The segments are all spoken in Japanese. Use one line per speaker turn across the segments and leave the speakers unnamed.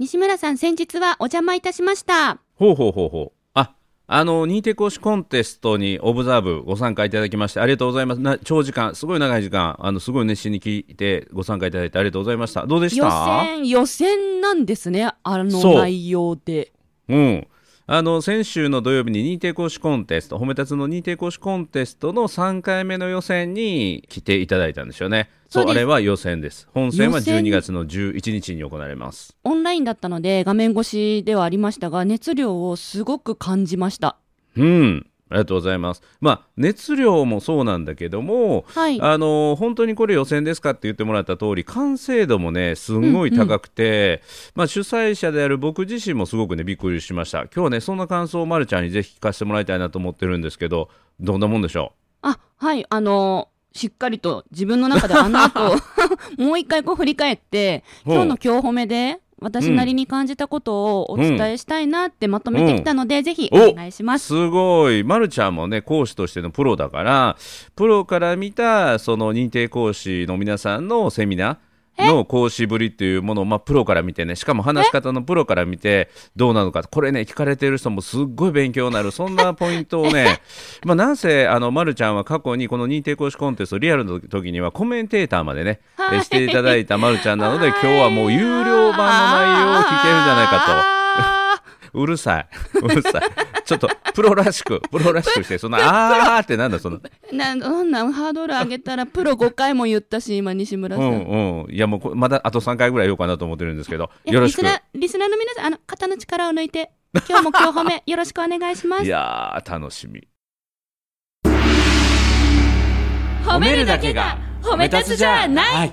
西村さん、先日はお邪魔いたしました。
ほうほうほうほう。あ、あの、認定講師コンテストにオブザーブご参加いただきましてありがとうございます。な長時間、すごい長い時間、あの、すごい熱心に聞いてご参加いただいてありがとうございました。どうでし
予
た
選、予選なんですね。あの内容で。
うん。あの先週の土曜日に認定講師コンテスト、褒め立つの認定講師コンテストの3回目の予選に来ていただいたんですよね。そう、あれは予選です。本戦は
予選
12月の11日に行われます。
オンラインだったので、画面越しではありましたが、熱量をすごく感じました。
うん。ありがとうございます。まあ、熱量もそうなんだけども、
はい。
あの本当にこれ予選ですかって言ってもらった通り完成度もねすんごい高くて、まあ、主催者である僕自身もすごくねびっくりしました今日はねそんな感想をまるちゃんにぜひ聞かせてもらいたいなと思ってるんですけどどんなもんでしょ
あ、はい。あのしっかりと自分の中であの後、もう一回こう振り返って、今日の今日褒めで、私なりに感じたことをお伝えしたいなってまとめてきたので、ぜひお願いします。
すごい、ま、るちゃんもね講師としてのプロだからプロから見たその認定講師の皆さんのセミナーの講師ぶりっていうものを、まあ、プロから見てねしかも話し方のプロから見てどうなのかこれね聞かれてる人もすっごい勉強になる。そんなポイントをね まあなんせあの、ま、るちゃんは過去にこの認定講師コンテストリアルの時にはコメンテーターまでね、
はい。
えしていただいたまるちゃんなので、
はい。
今日はもう有料版の内容を聞けるんじゃないか
あ
とうるさい。うるさい。ちょっとプロらしくプロらしくしてその あーってなんだその。
ーなどんなんハードル上げたらプロ5回も言ったし、今、西村さん。
うんうん。いやもうこまだあと3回ぐらい言おうかなと思ってるんですけどよろしく。
リスナーリスナーの皆さん、あの、肩の力を抜いて、今日も今日褒め、よろしくお願いします。
い。やー楽しみ。
褒めるだけが褒め立つじゃない、
い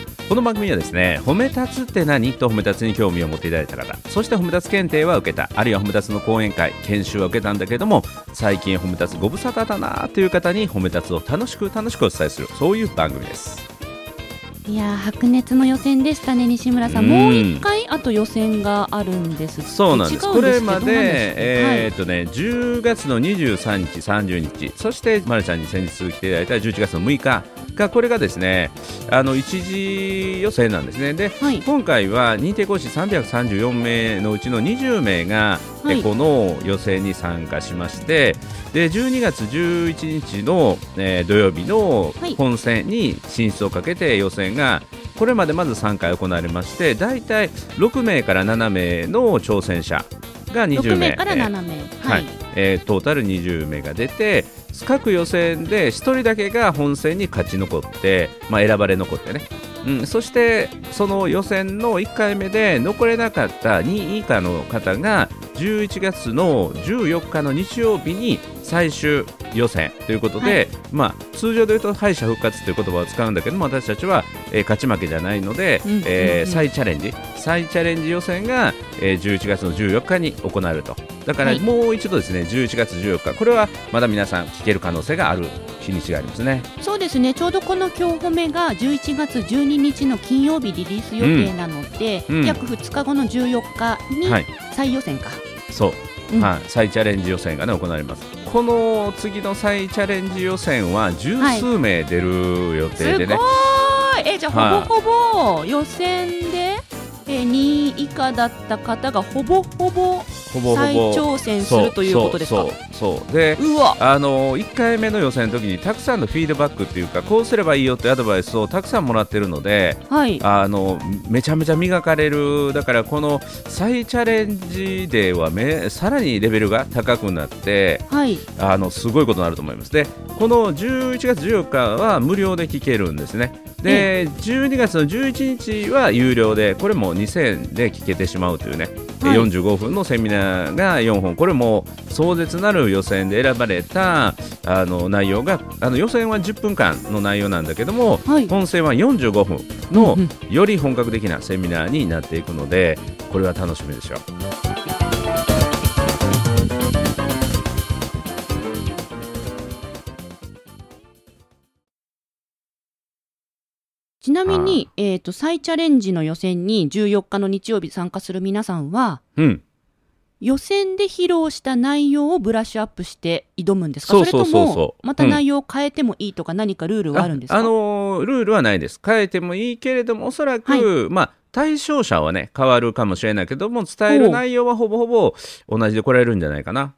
この番組はですね褒め立つって何？と褒め立つに興味を持っていただいた方。そして褒め立つ検定は受けた。あるいは褒め立つの講演会研修は受けたんだけども最近褒め立つご無沙汰だなという方に褒め立つを楽しく楽しくお伝えする。そういう番組です。
いやー白熱の予選でしたね西村さん、
うん。
もう一回あと予選があるんです。
そうなんです。
違
これまで、えー
はい。
っとね、10月の23日、30日、そして、まるちゃんに先日来ていただいた11月の6日が、これがですね、あの一次予選なんですね。で、
はい。
今回は認定講師334名のうちの20名が、
はい。
えこの予選に参加しまして、で12月11日の、えー土曜日の
はい。
本戦に進出をかけて予選がこれまでまず3回行われまして大体6名から7名の挑戦者が20
6
名。
名から7名。
は
はい。い、
えートータル20名が出て各予選で1人だけが本戦に勝ち残って、まあ、選ばれ残ってね、うん、そしてその予選の1回目で残れなかった2位以下の方が11月の14日の日曜日に最終予選ということで、まあ、通常で言うと敗者復活という言葉を使うんだけども私たちは、えー勝ち負けじゃないので、
うんうんうん。
えー再チャレンジ。再チャレンジ予選が、えー11月の14日に行われると。だから
はい。
もう一度ですね11月14日。これはまだ皆さん聞ける可能性がある日にちがありますね。
そうですね。ちょうどこの今日褒めが11月12日の金曜日リリース予定なので、
うん。うん
約2日後の14日に
はい。
再予選か、
そう、
うん。
はい、再チャレンジ予選がね行われます。この次の再チャレンジ予選は十数名出る予定
すごい。
でね、
えじゃ
はい。
あほぼほぼ予選で、えー2位以下だった方がほぼほぼ
ほぼほぼ。
再挑戦するということですか？
そうで
うわ。
あの1回目の予選の時にたくさんのフィードバックっていうかこうすればいいよってアドバイスをたくさんもらってるので
はい。
あのめちゃめちゃ磨かれる。だからこの再チャレンジではめさらにレベルが高くなって
はい。
あのすごいことになると思います。でこの11月14日は無料で聞けるんですね。で12月の11日は有料でこれも2000円で聞けてしまうというね、45分のセミナーが4本。これも壮絶なる予選で選ばれたあの内容があの予選は10分間の内容なんだけども、
はい。
本戦は45分の
うん。
より本格的なセミナーになっていくのでこれは楽しみでしょう
なみに、えっ、と、再チャレンジの予選に14日の日曜日参加する皆さんは、
うん。
予選で披露した内容をブラッシュアップして挑むんですか？
そうそうそうそう
れとも、また内容を変えてもいいとか何かルールはあるんですか、
ああのールールはないです。変えてもいいけれども、おそらく、まあ、対象者はね、変わるかもしれないけども、伝える内容はほぼほぼ同じで来られるんじゃないかな。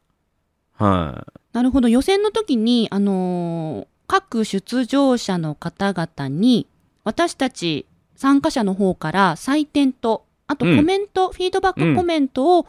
はい、
なるほど。予選の時に、あのー各出場者の方々に、私たち参加者の方から採点と、あと
うん
コメント、フィードバックコメントを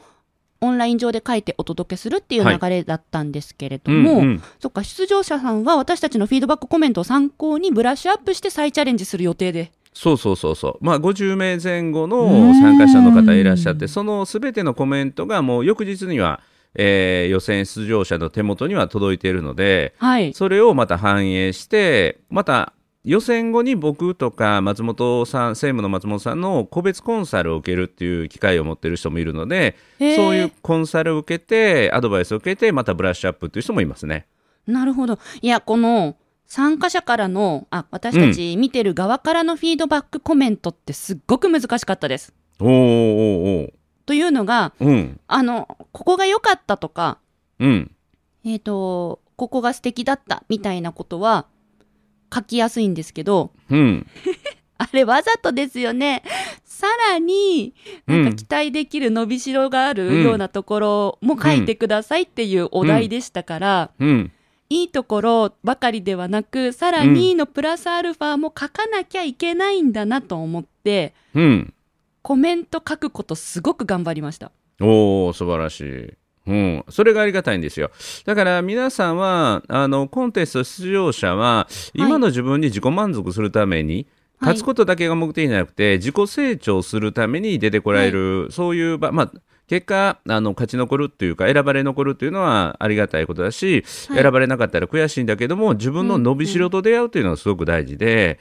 オンライン上で書いてお届けするっていう
はい
流れだったんですけれど
うん
も、
うん
そっか、出場者さんは私たちのフィードバックコメントを参考にブラッシュアップして再チャレンジする予定で。
そうそうそうそう。まあ、50名前後の参加者の方いらっしゃって、そのすべてのコメントがもう翌日には、えー予選出場者の手元には届いているので、
はい。
それをまた反映して、また予選後に僕とか松本さん、専務の松本さんの個別コンサルを受けるっていう機会を持ってる人もいるので、そういうコンサルを受けて、アドバイスを受けて、またブラッシュアップっていう人もいますね。
なるほど。いや、この参加者からの、あ、私たち見てる側からのフィードバックコメントってすっごく難しかったです。
おーおー
というのが、
うん、
あの、ここが良かったとか、
うん、
えっ、と、ここが素敵だったみたいなことは書きやすいんですけど、
うん、
あれわざとですよね。さらに、なんか期待できる伸びしろがあるようなところも書いてくださいっていうお題でしたから、
うん、
いいところばかりではなく、さらにのプラスアルファも書かなきゃいけないんだなと思って、
うん。
コメント書くことすごく頑張りました。
おお素晴らしい。うん、それがありがたいんですよ。だから皆さんは、あの、コンテスト出場者は、今の自分に自己満足するために、
はい。
勝つことだけが目的じゃなくて、自己成長するために出てこられる、そういう場、まあ、結果あの、勝ち残るっていうか、選ばれ残るっていうのはありがたいことだし、
はい。
選ばれなかったら悔しいんだけども、自分の伸びしろと出会うというのがすごく大事で、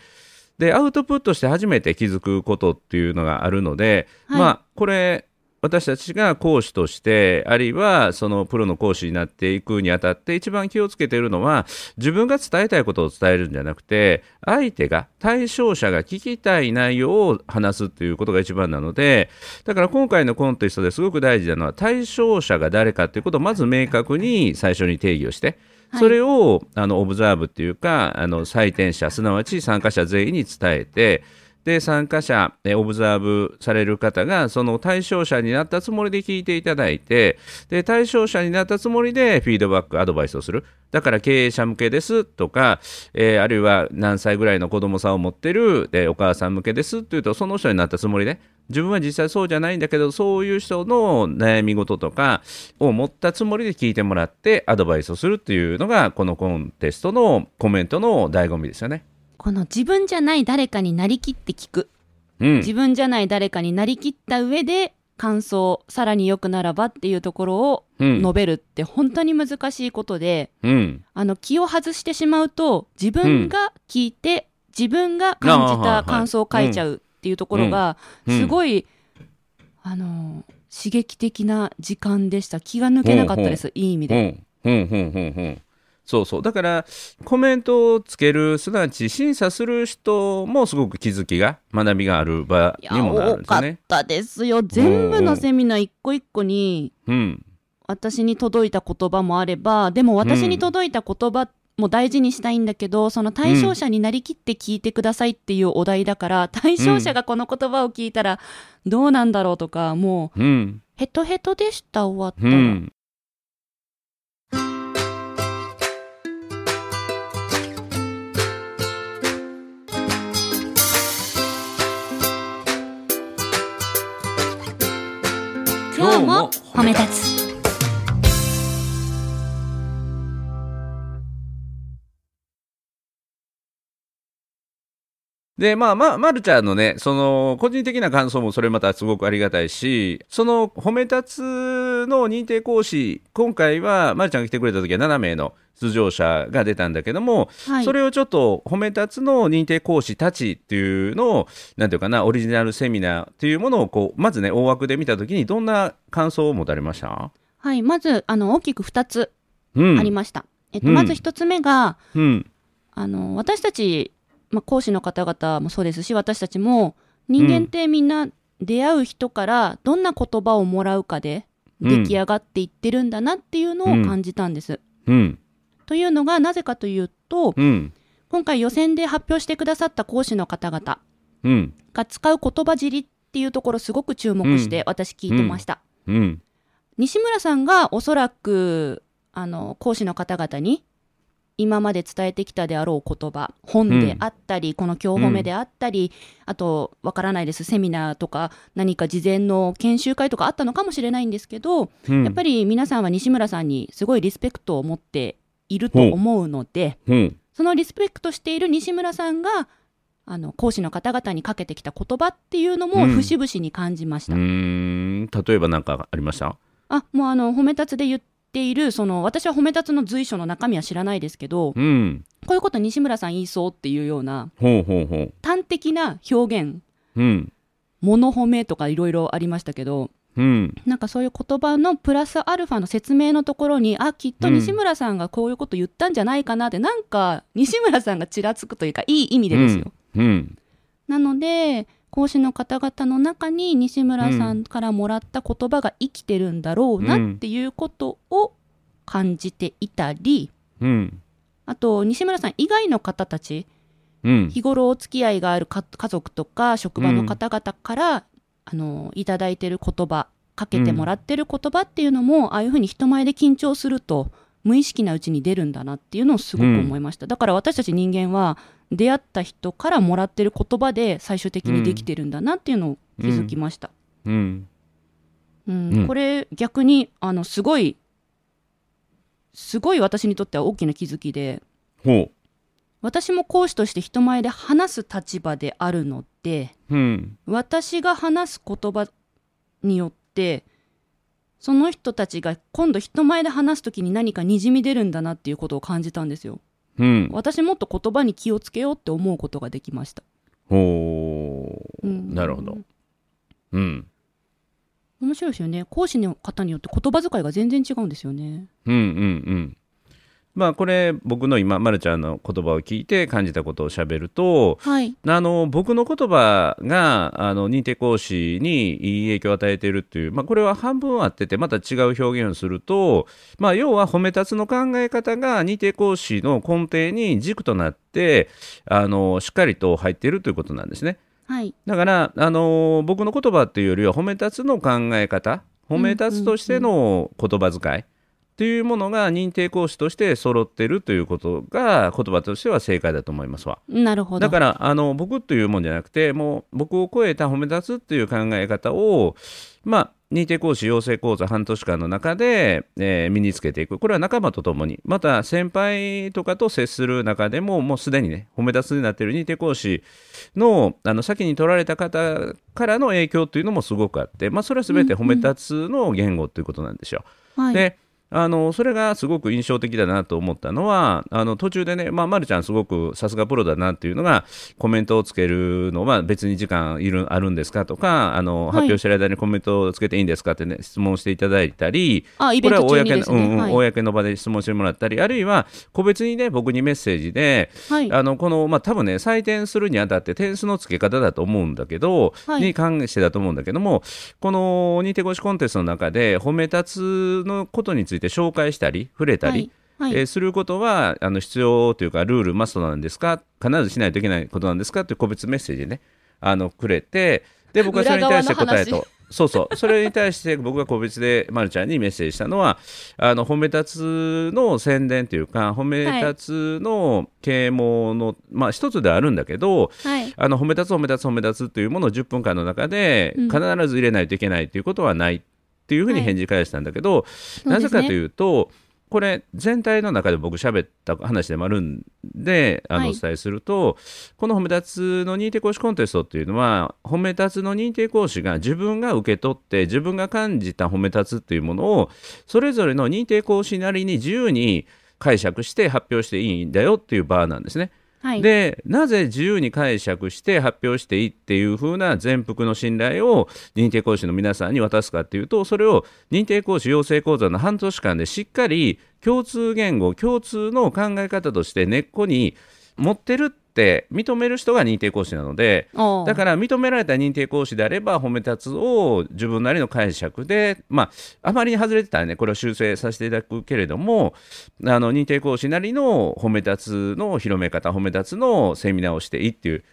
で、アウトプットして初めて気づくことっていうのがあるので、
はい。
まあ、これ、私たちが講師として、あるいはそのプロの講師になっていくにあたって、一番気をつけているのは、自分が伝えたいことを伝えるんじゃなくて、相手が、対象者が聞きたい内容を話すっていうことが一番なので、だから今回のコンテストですごく大事なのは、対象者が誰かっていうことをまず明確に最初に定義をして、
はい。
それをあのオブザーブっていうかあの採点者すなわち参加者全員に伝えてで参加者オブザーブされる方がその対象者になったつもりで聞いていただいてで対象者になったつもりでフィードバックアドバイスをするだから経営者向けですとか、えーあるいは何歳ぐらいの子供さんを持ってるでお母さん向けですっていうとその人になったつもりで自分は実際そうじゃないんだけどそういう人の悩み事とかを持ったつもりで聞いてもらってアドバイスをするっていうのがこのコンテストのコメントの醍醐味ですよね。
この自分じゃない誰かになりきって聞く。
うん、
自分じゃない誰かになりきった上で、感想、さらに良くならばっていうところを
うん。
述べるって本当に難しいことで、
うん、
あの気を外してしまうと自分が聞いて、自分が感じた感想を書いちゃうっていうところが
うんうん。
すごい、あの刺激的な時間でした。気が抜けなかったです、いい意味で、
そうそう。だから、コメントをつける、すなわち審査する人もすごく気づきが、学びがある場にもなるん
多かっ
ですよね。
たですよ全部のセミナー一個一個に
うん。
私に届いた言葉もあればでも私に届いた言葉も大事にしたいんだけど、その対象者になりきって聞いてくださいっていうお題だから、対象者がこの言葉を聞いたらどうなんだろうとかもう
うん。
ヘトヘトでした終わったら、今日も褒め立つ。
で、まあまあ、まるちゃんのね、その、個人的な感想もそれまたすごくありがたいし、その、褒め立つの認定講師、今回は、まるちゃんが来てくれた時は7名の出場者が出たんだけども、
はい
それをちょっと褒め立つの認定講師たちっていうのを、なんていうかな、オリジナルセミナーっていうものを、こう、まずね、大枠で見た時に、どんな感想を持たれました？
はいまずあの大きく2つ
うん。
ありました、えっと、
うん
まず1つ目が
うん。
あの私たちまあ、講師の方々もそうですし私たちも人間ってみんな出会う人からどんな言葉をもらうかで出来上がっていってるんだなっていうのを感じたんです。
うん。
というのがなぜかというと
うん。
今回予選で発表してくださった講師の方々
うん。
が使う言葉尻っていうところすごく注目して私聞いてました。
うん。
西村さんがおそらくあの講師の方々に今まで伝えてきたであろう言葉本であったり、この今日褒めであったり、あとわからないですセミナーとか何か事前の研修会とかあったのかもしれないんですけど、
うん。
やっぱり皆さんは西村さんにすごいリスペクトを持っていると思うので、
うん。
そのリスペクトしている西村さんがあの講師の方々にかけてきた言葉っていうのも
うん。
節々に感じました。
例えば何かありました？
あもうあの褒め立つで言っているその私は褒め立つの随所の中身は知らないですけど
うん。
こういうこと西村さん言いそうっていうような端的な表現
うん。
物褒めとかいろいろありましたけど
うん。
なんかそういう言葉のプラスアルファの説明のところにあきっと西村さんがこういうこと言ったんじゃないかなって、なんか西村さんがちらつくというかいい意味でですよ。
うん。
なので講師の方々の中に西村さんからもらった言葉が生きてるんだろうなっていうことを感じていたり、
うん。
あと西村さん以外の方たち
うん。
日頃お付き合いがあるか家族とか職場の方々から、あのいただいてる言葉かけてもらってる言葉っていうのも、ああいうふうに人前で緊張すると無意識なうちに出るんだなっていうのをすごく思いました、だから私たち人間は出会った人からもらってる言葉で最終的にできてるんだなっていうのを気づきました、
うん。
うん。
うん。
これ逆にあのすごいすごい私にとっては大きな気づきで
ほ
私も講師として人前で話す立場であるので
ううん。
私が話す言葉によってその人たちが今度人前で話す時に何かにじみ出るんだなっていうことを感じたんですよ
うん。
私もっと言葉に気をつけようって思うことができました、
ほう。
うん。
なるほど。うん。
面白いですよね。講師の方によって言葉遣いが全然違うんですよね。
うんうんうんまあこれ僕の今まるちゃんの言葉を聞いて感じたことをしゃべると
はい。
あの僕の言葉があの認定講師にいい影響を与えているっていう、まあ、これは半分あっててまた違う表現をすると、まあ、要は褒め立つの考え方が認定講師の根底に軸となってあのしっかりと入っているということなんですね。
はい。
だから、あの僕の言葉っていうよりは褒め立つの考え方褒め立つとしての言葉遣いっていうものが認定講師として揃ってるということが言葉としては正解だと思いますわ。
なるほど。
だからあの僕というもんじゃなくてもう僕を超えた褒め立つっていう考え方をまあ認定講師養成講座半年間の中で、えー身につけていく。これは仲間とともに。また先輩とかと接する中でももうすでにね褒め立つになっている認定講師のあの先に取られた方からの影響というのもすごくあって、まあ、それは全て褒め立つの言語ということなんですよ。
はい。
であのそれがすごく印象的だなと思ったのはあの途中でね、まあ、まるちゃんすごくさすがプロだなっていうのがコメントをつけるのは別に時間いるあるんですかとかあの、
はい。
発表してる間にコメントをつけていいんですかってね質問していただいたり
あイベント中にです
これは公の,、うんうん
ねはい
公の場で質問してもらったりあるいは個別にね僕にメッセージで
はい。
あのこのまあ多分ね採点するにあたって点数の付け方だと思うんだけど、
はい。
に関してだと思うんだけどもこの認定講師コンテストの中で褒め立つのことについて紹介したり触れたり、
はいはい。
えーすることはあの必要というかルールマストなんですか必ずしないといけないことなんですかという個別メッセージね。あのくれてで僕はそれに対して答えと。そうそう。それに対して僕が個別でまるちゃんにメッセージしたのはあの褒め立つの宣伝というか褒め立つの啓蒙の、まあ一つではあるんだけど
はい。
あの褒め立つ褒め立つ褒め立つというものを10分間の中で
うん。
必ず入れないといけないということはないっていうふうに返事返したんだけど、
うですね。
なぜかというとこれ全体の中で僕喋った話でもあるんであの
はい。
お伝えすると、この褒め立つの認定講師コンテストっていうのは褒め立つの認定講師が自分が受け取って自分が感じた褒め立つっていうものをそれぞれの認定講師なりに自由に解釈して発表していいんだよっていう場なんですね。
はい。
でなぜ自由に解釈して発表していいっていう風な全幅の信頼を認定講師の皆さんに渡すかっていうとそれを認定講師養成講座の半年間でしっかり共通言語共通の考え方として根っこに持ってるっって認める人が認定講師なのでだから認められた認定講師であれば褒め立つを自分なりの解釈でまああまりに外れてたらねこれを修正させていただくけれどもあの認定講師なりの褒め立つの広め方褒め立つのセミナーをしていいっていう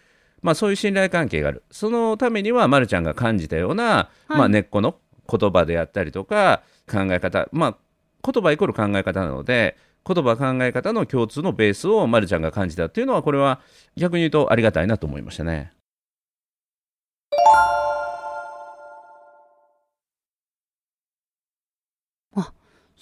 まあそういう信頼関係がある。そのためには、ま、るちゃんが感じたような、
はい。
まあ、根っこの言葉であったりとか考え方まあ言葉イコール考え方なので言葉考え方の共通のベースをまるちゃんが感じたっていうのはこれは逆に言うとありがたいなと思いましたね。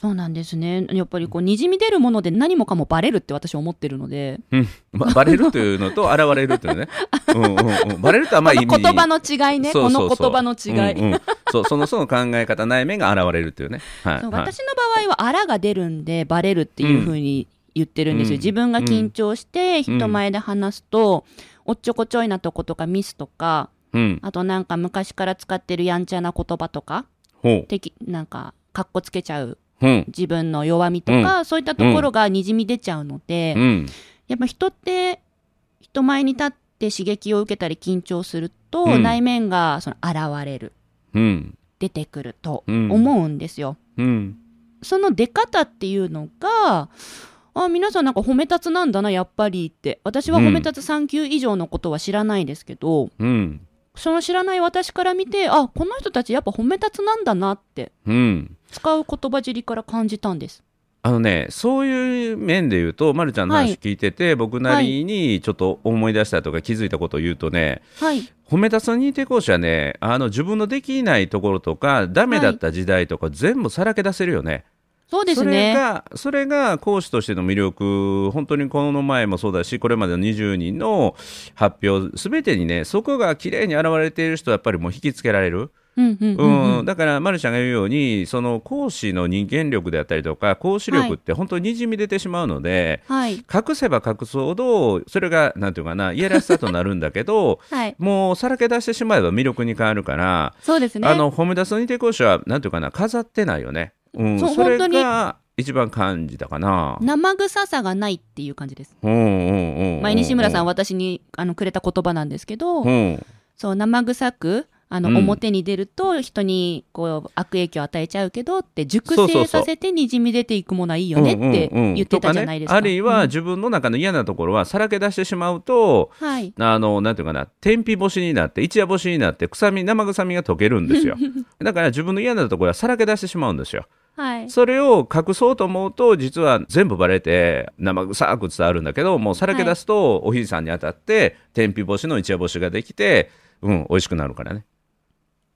そうなんですね。やっぱりこう、にじみ出るもので何もかもバレるって私は思ってるので、
うんまあ、バレるというのと現れるというね。うんうんうん、バレるとはまあ意味
言葉の違いね。この言葉の違い。
うんうんそうそのその考え方内面が現れるというね。はいはい
そう私の場合は、あらが出るんで、バレるっていうふうに言ってるんですよ。
うん
自分が緊張して人前で話すと、おっちょこちょいなとことかミスとか、
うん、
あとなんか昔から使ってるやんちゃな言葉とか、
ほ
敵なんか、かっこつけちゃう
う、うん、
自分の弱みとか、そういったところがにじみ出ちゃうので、
うん、
やっぱ人って人前に立って刺激を受けたり緊張すると、
うん。
内面がその現れる
うん、
出てくると
うん。
思うんですよ。
うん、
その出方っていうのがあ皆さんなんか褒め立つなんだなやっぱりって。私は褒め立つ3級以上のことは知らないですけど、
うん、
その知らない私から見てあこの人たちやっぱ褒め立つなんだなって
うん。
使う言葉尻から感じたんです。
あのね、そういう面で言うと、まるちゃんの
はい
話聞いてて、僕なりにちょっと思い出したとか気づいたことを言うとね、
はい
褒め立つの認定講師はね、あの自分のできないところとか、ダメだった時代とか、全部さらけ出せるよね。
そうです
それ
ね。
がそれが講師としての魅力、本当にこの前もそうだし、これまでの20人の発表、すべてにね、そこが綺麗に現れている人はやっぱりもう引きつけられる。だから、まるちゃんが言うように、その講師の人間力であったりとか、講師力って本当ににじみ出てしまうので、
はい
隠せば隠すほど、それがなんていうかな、いやらしさとなるんだけど、
はい
もうさらけ出してしまえば魅力に変わるから、
そうですね。
あの褒め出す認定講師は、なんていうかな、飾ってないよね。うん、
そう本当に。
が一番感じたかな。
生臭さがないっていう感じです。
うんうんうんうん
前西村さん私にあのくれた言葉なんですけど、
うん。
そう生臭くあの、
うん
表に出ると人にこう悪影響を与えちゃうけどって熟
そうそうそう
成させてにじみ出ていくものはいいよねって
うんうんうん
言ってたじゃないですか。
とね、あるいは
うん
自分の中の嫌なところはさらけ出してしまうと、
はい。
あの、なんていうかな、天日干しになって、一夜干しになって、臭み、生臭みが溶けるんですよ。だから自分の嫌なところはさらけ出してしまうんですよ。
はい。
それを隠そうと思うと、実は全部バレて、生臭く伝わるんだけど、もうさらけ出すと、お日さんに当たって、天日干しの一夜干しができて、うん、美味しくなるからね。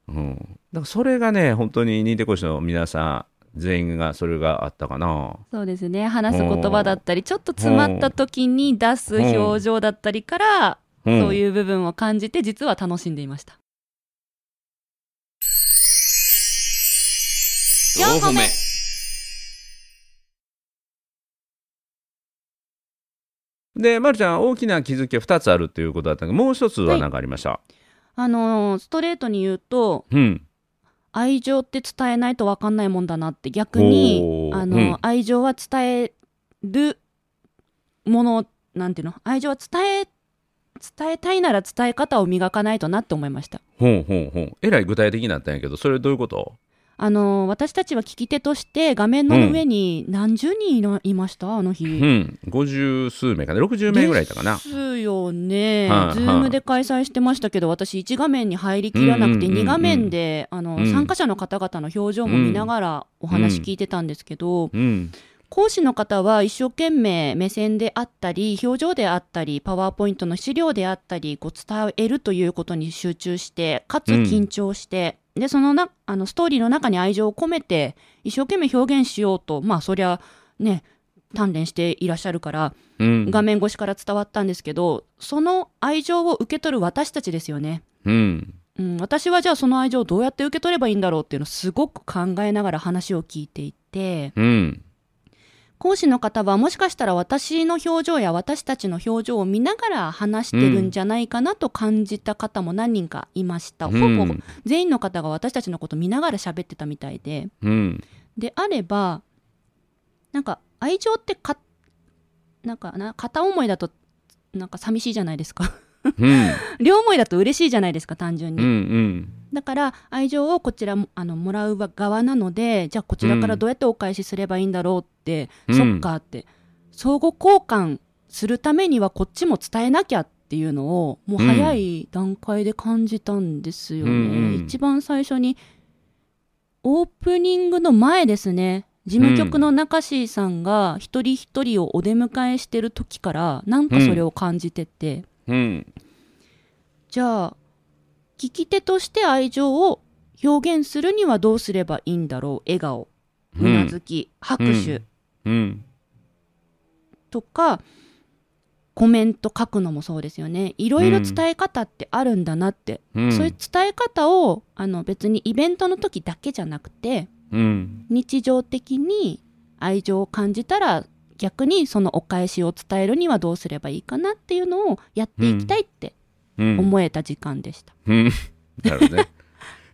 うん。だからそれがね、本当に認定講師の皆さん、全員がそれがあったかな。
そうですね。話す言葉だったり、ちょっと詰まった時に出す表情だったりから、
うん
そういう部分を感じて、実は楽しんでいました。
4
個目
で、まるちゃん、大きな気づきが2つあるっていうことだったけど、もう一つは何かありました？
あのーストレートに言うと、
うん。
愛情って伝えないと分かんないもんだなって逆にあの、
うん。
愛情は伝えるものなんていうの？愛情は伝え伝えたいなら伝え方を磨かないとなって思いました。
ほうほうほう。えらい具体的になったんやけど、それどういうこと？
あの私たちは聞き手として画面の上に何十人いました？あの日、
うん。50数名かな？60名ぐらいいたかな？
で。すよね、
はい
Zoom で開催してましたけど、私、1画面に入りきらなくて、
うんうんうんうん。
2画面であの、
うん。
参加者の方々の表情も見ながらお話聞いてたんですけど、
うん。
講師の方は一生懸命目線であったり表情であったり PowerPoint の資料であったりこう伝えるということに集中してかつ緊張して、でそのなあのストーリーの中に愛情を込めて一生懸命表現しようとまあそりゃね鍛錬していらっしゃるから
うん。
画面越しから伝わったんですけどその愛情を受け取る私たちですよね。
うん。
うん、私はじゃあその愛情をどうやって受け取ればいいんだろうっていうのをすごく考えながら話を聞いていて、
うん。
講師の方はもしかしたら私の表情や私たちの表情を見ながら話してるんじゃないかなと感じた方も何人かいました。ほぼ
うん
全員の方が私たちのこと見ながら喋ってたみたいで。
うん。
であれば、なんか愛情ってか、なんかな、片思いだとなんか寂しいじゃないですか
うん
両思いだと嬉しいじゃないですか単純に、
うんうん
だから愛情をこちらもあのもらう側なのでじゃあこちらからどうやってお返しすればいいんだろうって、
うん。
そっかって。相互交換するためにはこっちも伝えなきゃっていうのをもう早い段階で感じたんですよね、
うんうん。
一番最初にオープニングの前ですね。事務局の中椎さんが一人一人をお出迎えしてる時からなんかそれを感じてて、
うん。
じゃあ聞き手として愛情を表現するにはどうすればいいんだろう？笑顔。うなずき、拍手
うん。
とか、コメント書くのもそうですよね。いろいろ伝え方ってあるんだなって、
うん。
そういう伝え方をあの別にイベントの時だけじゃなくて
うん。
日常的に愛情を感じたら逆にそのお返しを伝えるにはどうすればいいかなっていうのをやっていきたいって
うん。
思えた時間でした。
うん。なるほどね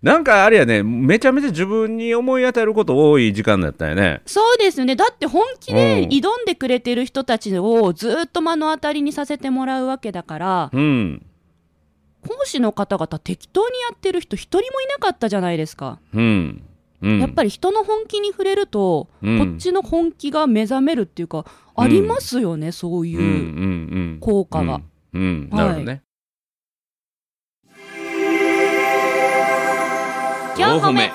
なんかあれやねめちゃめちゃ自分に思い当たること多い時間だったよね。
そうですよね。だって本気で
うん。
挑んでくれてる人たちをずっと目の当たりにさせてもらうわけだから、
うん。
講師の方々適当にやってる人一人もいなかったじゃないですか。
うん。うん。
やっぱり人の本気に触れると、
うん。
こっちの本気が目覚めるっていうか、ありますよね、そういう。効果が。
なるほどね、
4歩目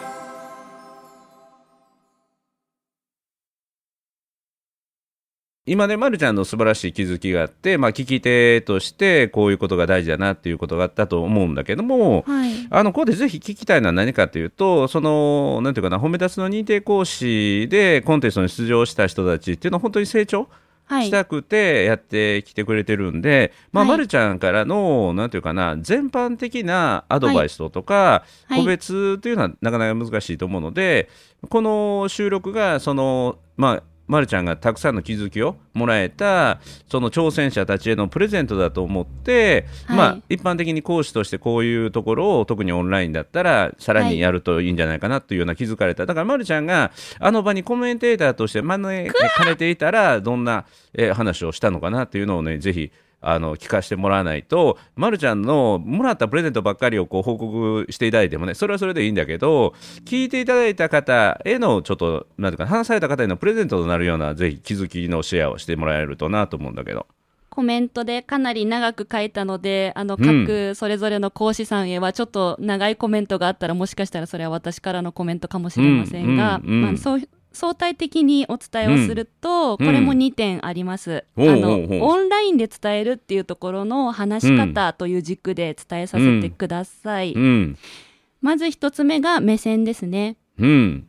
今ね、ま、るちゃんの素晴らしい気づきがあって、まあ、聞き手としてこういうことが大事だなっていうことがあったと思うんだけども、
はい。
あのここでぜひ聞きたいのは何かというと、そのなんていうかな、褒め立つの認定講師でコンテストに出場した人たちっていうのは、本当に成長
はい。
したくてやってきてくれてるんで、まあ、
はい。
まるちゃんからの、なんていうかな、全般的なアドバイスとか、
はい。
個別というのはなかなか難しいと思うので、この収録が、その、まあ、まるちゃんがたくさんの気づきをもらえたその挑戦者たちへのプレゼントだと思って、
はい。
まあ、一般的に講師としてこういうところを特にオンラインだったらさらにやるといいんじゃないかなというような気づかれた、だからまるちゃんがあの場にコメンテーターとして招かれていたらどんな、えー話をしたのかなというのをねぜひあの聞かせてもらわないと、ま、るちゃんのもらったプレゼントばっかりをこう報告していただいてもねそれはそれでいいんだけど聞いていただいた方へのちょっとなんていうか話された方へのプレゼントとなるようなぜひ気づきのシェアをしてもらえるとなと思うんだけど。
コメントでかなり長く書いたので、あの、
うん
各それぞれの講師さんへは、ちょっと長いコメントがあったら、もしかしたらそれは私からのコメントかもしれませんが、まあ、そう相対的にお伝えをすると、
うん
これも2点あります。
おう
あのオンラインで伝えるっていうところの話し方という軸で伝えさせてください。
うん
まず1つ目が目線ですね。
うん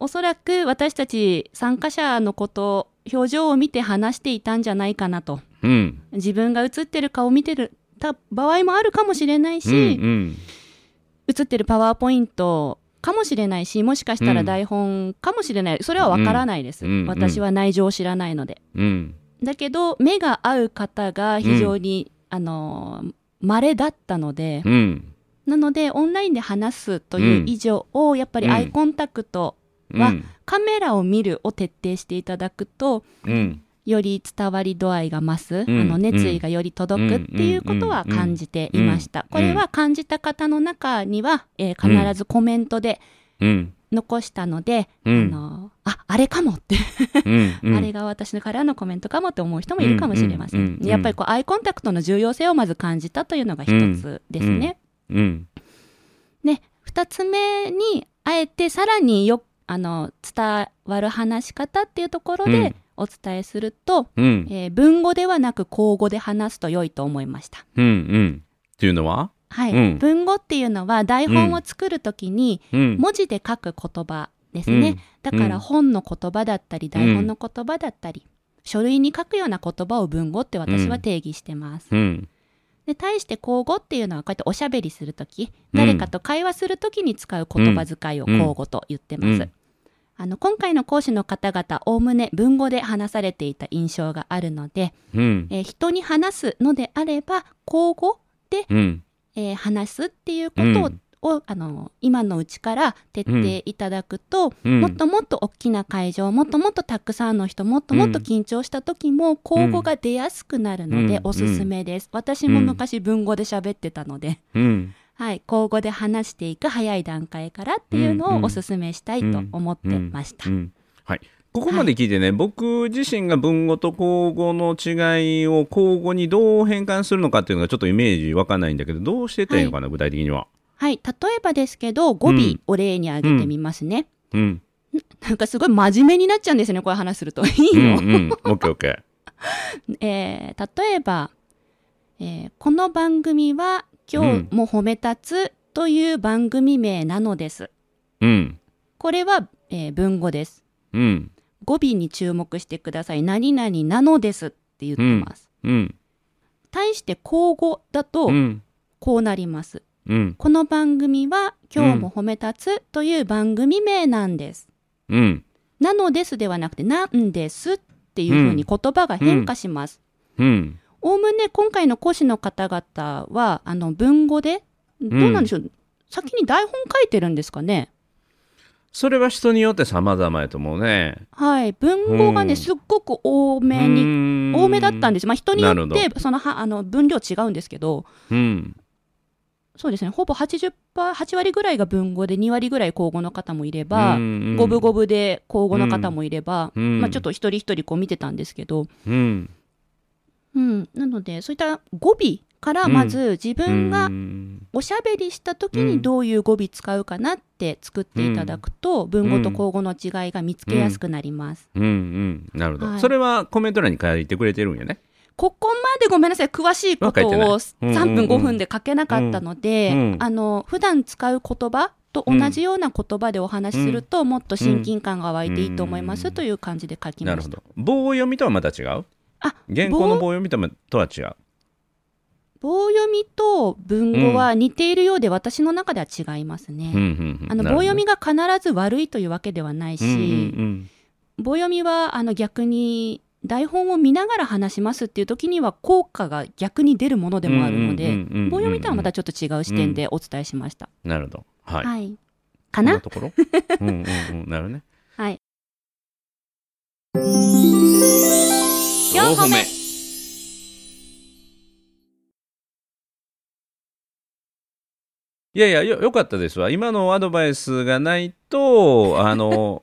おそらく私たち参加者のこと、表情を見て話していたんじゃないかなと。
うん
自分が映ってる顔を見てるた場合もあるかもしれないし、
うん
映ってるパワーポイントかもしれないしもしかしたら台本かもしれない、それはわからないです、私は内情を知らないので。
うん。
だけど目が合う方が非常に、あの稀だったので、
うん。
なのでオンラインで話すという以上を、やっぱりアイコンタクトは
うん。
カメラを見るを徹底していただくと
うん
より伝わり度合いが増す、
うん
あの熱意がより届くっていうことは感じていました。
うん
これは感じた方の中には、えー必ずコメントで
うん。
残したので、
うん。
あのああれかもって、あれが私からのコメントかもって思う人もいるかもしれません。やっぱりこうアイコンタクトの重要性をまず感じたというのが一つですね。
うん。
で二つ目にあえてさらによあの伝わる話し方っていうところで
うん
お伝えすると、
うん。
えー文語ではなく口語で話すと良いと思いました。
うんうん。っていうのは？
はい、
うん。
文語っていうのは台本を作るときに
うん。
文字で書く言葉ですね。
うん。
だから
うん。
本の言葉だったり台本の言葉だったり、書類に書くような言葉を文語って私は定義してます。
うん。
で対して口語っていうのはこうやっておしゃべりするとき、誰かと会話するときに使う言葉遣いを口語と言ってます。
うん
あの今回の講師の方々おおむね文語で話されていた印象があるので、
うん。
えー人に話すのであれば口語で、
うん。
えー話すっていうことををあの今のうちから徹底いただくと、
うん。
もっともっと大きな会場もっともっとたくさんの人もっともっと緊張した時も口語が出やすくなるので
うん。
おすすめです、私も昔文語で喋ってたので、
うん
はい、口語で話していく早い段階からっていうのをおすすめしたいと思ってました。
うんうんはい、ここまで聞いてね、僕自身が文語と口語の違いを口語にどう変換するのかっていうのがちょっとイメージわかんないんだけどどうしてたらいいのかな、具体的には。
はい、例えばですけど語尾
うん。
を例に挙げてみますね。
うん、
なんかすごい真面目になっちゃうんですよね、こういう話すると。いい
うん、
の、
うん、オッケーオッケー。
えー例えば、えーこの番組は今日も褒め立つという番組名なのです。
うん、
これは、えー文語です。
うん、
語尾に注目してください。何々なのですって言ってます。
うん、
対して口語だと
うん、
こうなります。
うん、
この番組は今日も褒め立つという番組名なんです。
うん、
なのですではなくて、なんですっていうふうに言葉が変化します。
うん、
おおむね今回の講師の方々は、あの文語で、どうなんでしょう、先に台本書いてるんですかね？
それは人によって様々やと思うね。
はい、文語がね、
うん。
すっごく多めに、多めだったん
で
です。まあ人によって、そのはあの分量違うんですけど、
うん、
そうですね、ほぼ80%、8割ぐらいが文語で、2割ぐらい口語の方もいれば、
うん。
五分五分で口語の方もいれば、
うん。
まあ、ちょっと一人一人こう見てたんですけど、
うん、
うん、なので、そういった語尾からまず自分が
うん。
おしゃべりした時にどういう語尾使うかなって作っていただくと、文語と口語の違いが見つけやすくなります。
うん、うん、なるほど、
はい。
それはコメント欄に書いてくれてるんよね。
ここまでごめんなさい、詳しいことを
書いてないうんうん
3分5分で書けなかったので、
うん。うん。
あの、普段使う言葉と同じような言葉でお話しすると、もっと親近感が湧いていいと思います、
うん
という感じで書きました。
なるほど。棒読みとはまた違う？
あ、
原稿の
棒
棒読みとは違う。
棒読みと文語は似ているようで、私の中では違いますね。
うんうんうん
あの棒読みが必ず悪いというわけではないし、
うんうん
棒読みはあの逆に台本を見ながら話しますっていう時には効果が逆に出るものでもあるので、
うんうんうんうん
棒読みとはまたちょっと違う視点でお伝えしました。
うんなるほど。はい。
はい。か
な？
な
ところ？うんうんうん。なるね。
はい。
4
歩目
いやいやよ、よかったですわ。今のアドバイスがないと、あの、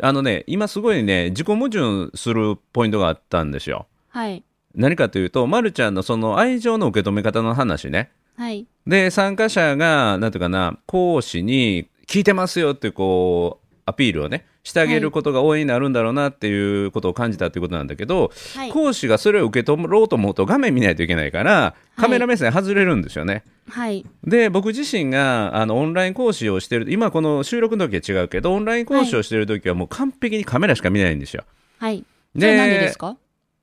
あのね、今すごいね、自己矛盾するポイントがあったんですよ。
はい。
何かというと、まるちゃんのその愛情の受け止め方の話ね。
はい。
で、参加者が、なんていうかな、講師に聞いてますよってこう、アピールをね、してあげることが応援になるんだろうなっていうことを感じたっていうことなんだけど、
はい。
講師がそれを受け取ろうと思うと画面見ないといけないから、カメラ目線外れるんですよね。
はい。
で、僕自身があのオンライン講師をしてる、今この収録の時は違うけど、オンライン講師をしてる時はもう完璧にカメラしか見ないんですよ。
はい。
で
でですか？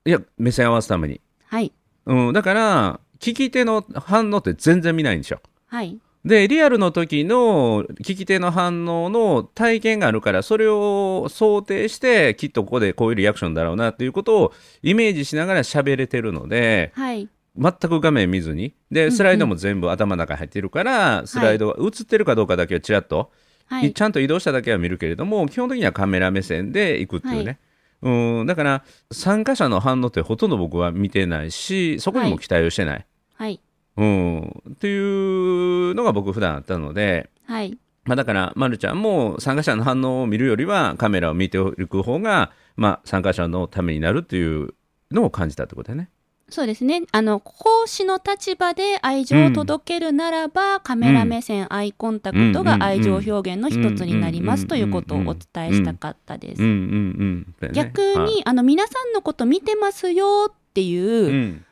いや、目線合わすために。
はい。
うん、だから、聞き手の反応って全然見ないんですよ。
はい。
で、リアルの時の聞き手の反応の体験があるから、それを想定して、きっとここでこういうリアクションだろうなっていうことをイメージしながら喋れてるので、
はい。
全く画面見ずに、で、スライドも全部頭の中に入ってるから、スライドが映ってるかどうかだけはちらっと、
はい。
ちゃんと移動しただけは見るけれども、基本的にはカメラ目線で行くっていうね。うん、だから、参加者の反応ってほとんど僕は見てないし、そこにも期待をしてない。
はい。
うん、っていうのが僕普段あったので、
はい。
まあ、だから、ま、るちゃんも参加者の反応を見るよりはカメラを見ていく方が、まあ、参加者のためになるっていうのを感じたってことだよね。
そうですね。あの、講師の立場で愛情を届けるならば、カメラ目線、アイコンタクトが愛情表現の一つになりますということをお伝えしたかったです
うん。うんうん。だよね
逆に、あの、皆さんのこと見てますよっていう、
うん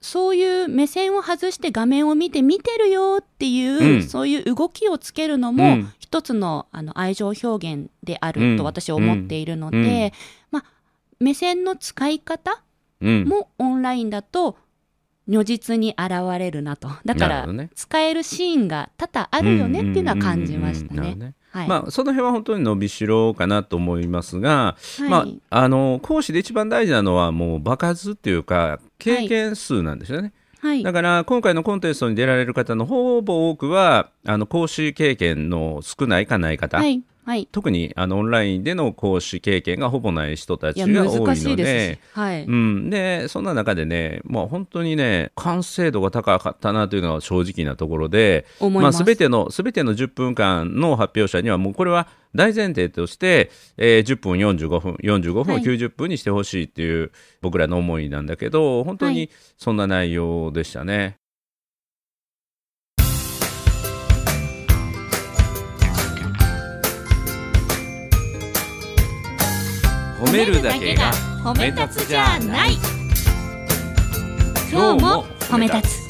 そういう目線を外して画面を見て見てるよっていう、
うん。
そういう動きをつけるのも
うん。
一つのあの愛情表現であ
うん。
ると私は思っているので、
うん。
まあ、目線の使い方
うん。
もオンラインだと如実に現れるなと。だから使えるシーンが多々あるよねっていうのは感じましたね。はい。
まあ、その辺は本当に伸びしろかなと思いますが、
はい。
まあ、あの講師で一番大事なのはもう場数っていうか経験数なんですよね。
はい。
だから今回のコンテストに出られる方のほぼ多くはあの講師経験の少ないかない方、
はいはい。
特にあのオンラインでの講師経験がほぼない人たちが多いので
はい、
うん、でそんな中でね、まあ、本当にね完成度が高かったなというのが正直なところで、まあ、
思います、
全ての全ての10分間の発表者にはもうこれは大前提として、えー10分45分45分を
はい。
90分にしてほしいっていう僕らの思いなんだけど本当に
はい。
そんな内容でしたね。褒めるだけが
褒
め立つじゃない。
今日も褒め立つ。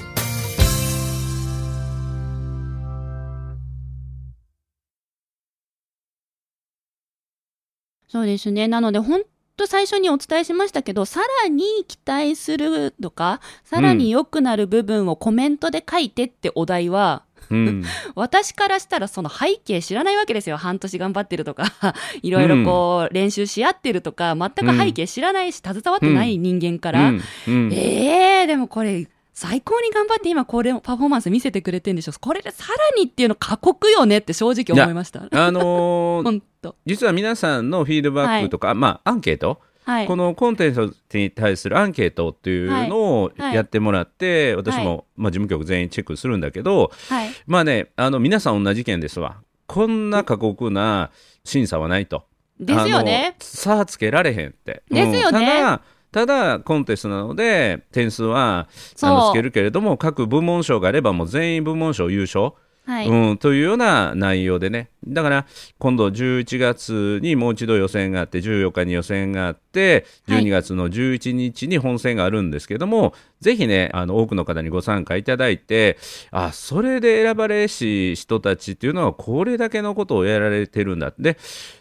そうですね。なので本当最初にお伝えしましたけどさらに期待するとかさらに良くなる部分をコメントで書いてってお題は、
うん。
私からしたらその背景知らないわけですよ。半年頑張ってるとか。いろいろこう練習し合ってるとか。全く背景知らないし携わってない人間から、
うん。うん。
えー、でもこれ最高に頑張って今これパフォーマンス見せてくれてるんでしょ。これでさらにっていうの過酷よねって正直思いました。
あのー 実は皆さんのフィードバックとか、まあアンケート、
はい。
このコンテンツに対するアンケートっていうのを
はい。はい。
やってもらって、私も、
は
まあ、事務局全員チェックするんだけど
はい。
まあねあの皆さん同じ意見ですわ。こんな過酷な審査はないと。
ですよね。
つけられへんって。
ですよね。
うん。ただただコンテストなので点数はあのつけるけれども各部門賞があればもう全員部門賞優勝、
はい、
うん、というような内容でね、だから今度11月にもう一度予選があって、14日に予選があって、
はい。
12月の11日に本戦があるんですけども、ぜひね、あの多くの方にご参加いただいて、あそれで選ばれし人たちっていうのは、これだけのことをやられてるんだ。で、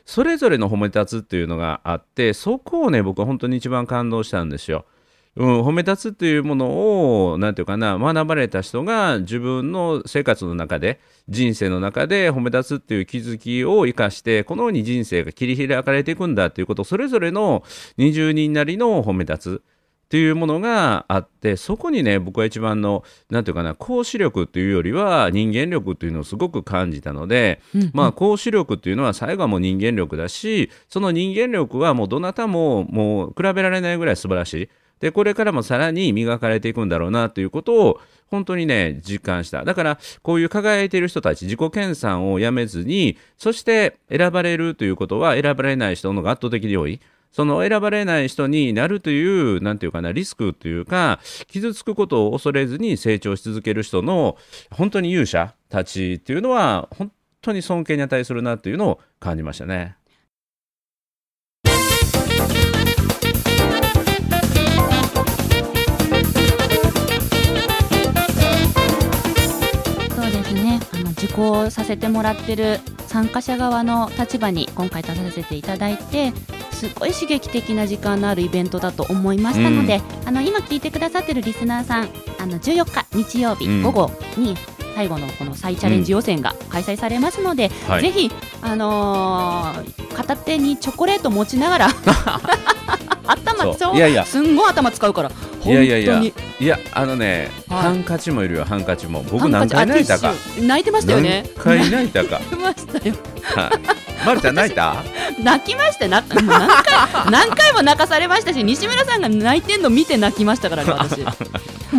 それぞれの褒め立つっていうのがあって、そこをね、僕は本当に一番感動したんですよ。うん、褒め立つっていうものを、なんていうかな、学ばれた人が自分の生活の中で、人生の中で褒め立つっていう気づきを生かして、このように人生が切り開かれていくんだっていうことを、それぞれの20人なりの褒め立つ。っていうものがあってそこにね僕は一番のなんていうかな講師力っていうよりは人間力っていうのをすごく感じたので、まあ講師力っていうのは最後はもう人間力だしその人間力はもうどなたももう比べられないぐらい素晴らしいでこれからもさらに磨かれていくんだろうなということを本当にね実感しただからこういう輝いている人たち自己研鑽をやめずにそして選ばれるということは選ばれない人のが圧倒的に多いその選ばれない人になるという、なんていうかな、リスクというか、傷つくことを恐れずに成長し続ける人の、本当に勇者たちっていうのは、本当に尊敬に値するなというのを感じましたね。
受講させてもらってる参加者側の立場に今回立たせていただいてすごい刺激的な時間のあるイベントだと思いましたので、あの今聞いてくださってるリスナーさんあの14日日曜日
うん。
午後に最後のこの再チャレンジ予選が開催されますので、
はい。
ぜひ、あのー片手にチョコレート持ちながら 頭
いやいや。
すんごい頭使うから
い
本
やいやいや。いや、あのね、
はい。
ハンカチもいるよ、ハンカチも。僕何回泣いたか。
ュ。泣いてましたよね。
何回泣いたか。
泣いてましたよ。
はい。まるちゃん泣いた？
泣きましたな何回何回も泣かされましたし西村さんが泣いてんの見て泣きましたからね私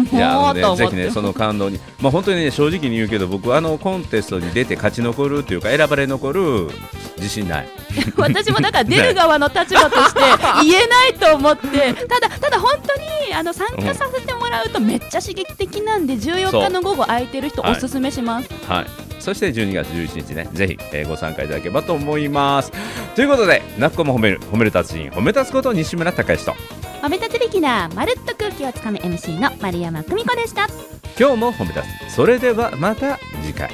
いや、ね、ぜひね、その感動に。まあ本当にね、正直に言うけど、僕、あのコンテストに出て勝ち残るっていうか、選ばれ残る自信ない。
私もだから出る側の立場として言えないと思ってただただ本当にあの参加させてもらうとめっちゃ刺激的なんで14日の午後空いてる人
はい
おすすめします、
はい。そして12月11日ね、ぜひ、えーご参加いただければと思います。ということで、なっこも褒める、褒める達人、褒め立つこと西村隆之と、
褒め立つべきなまるっと空気をつかむ MC の丸山久美子でした
今日も褒め立つ。それではまた次回。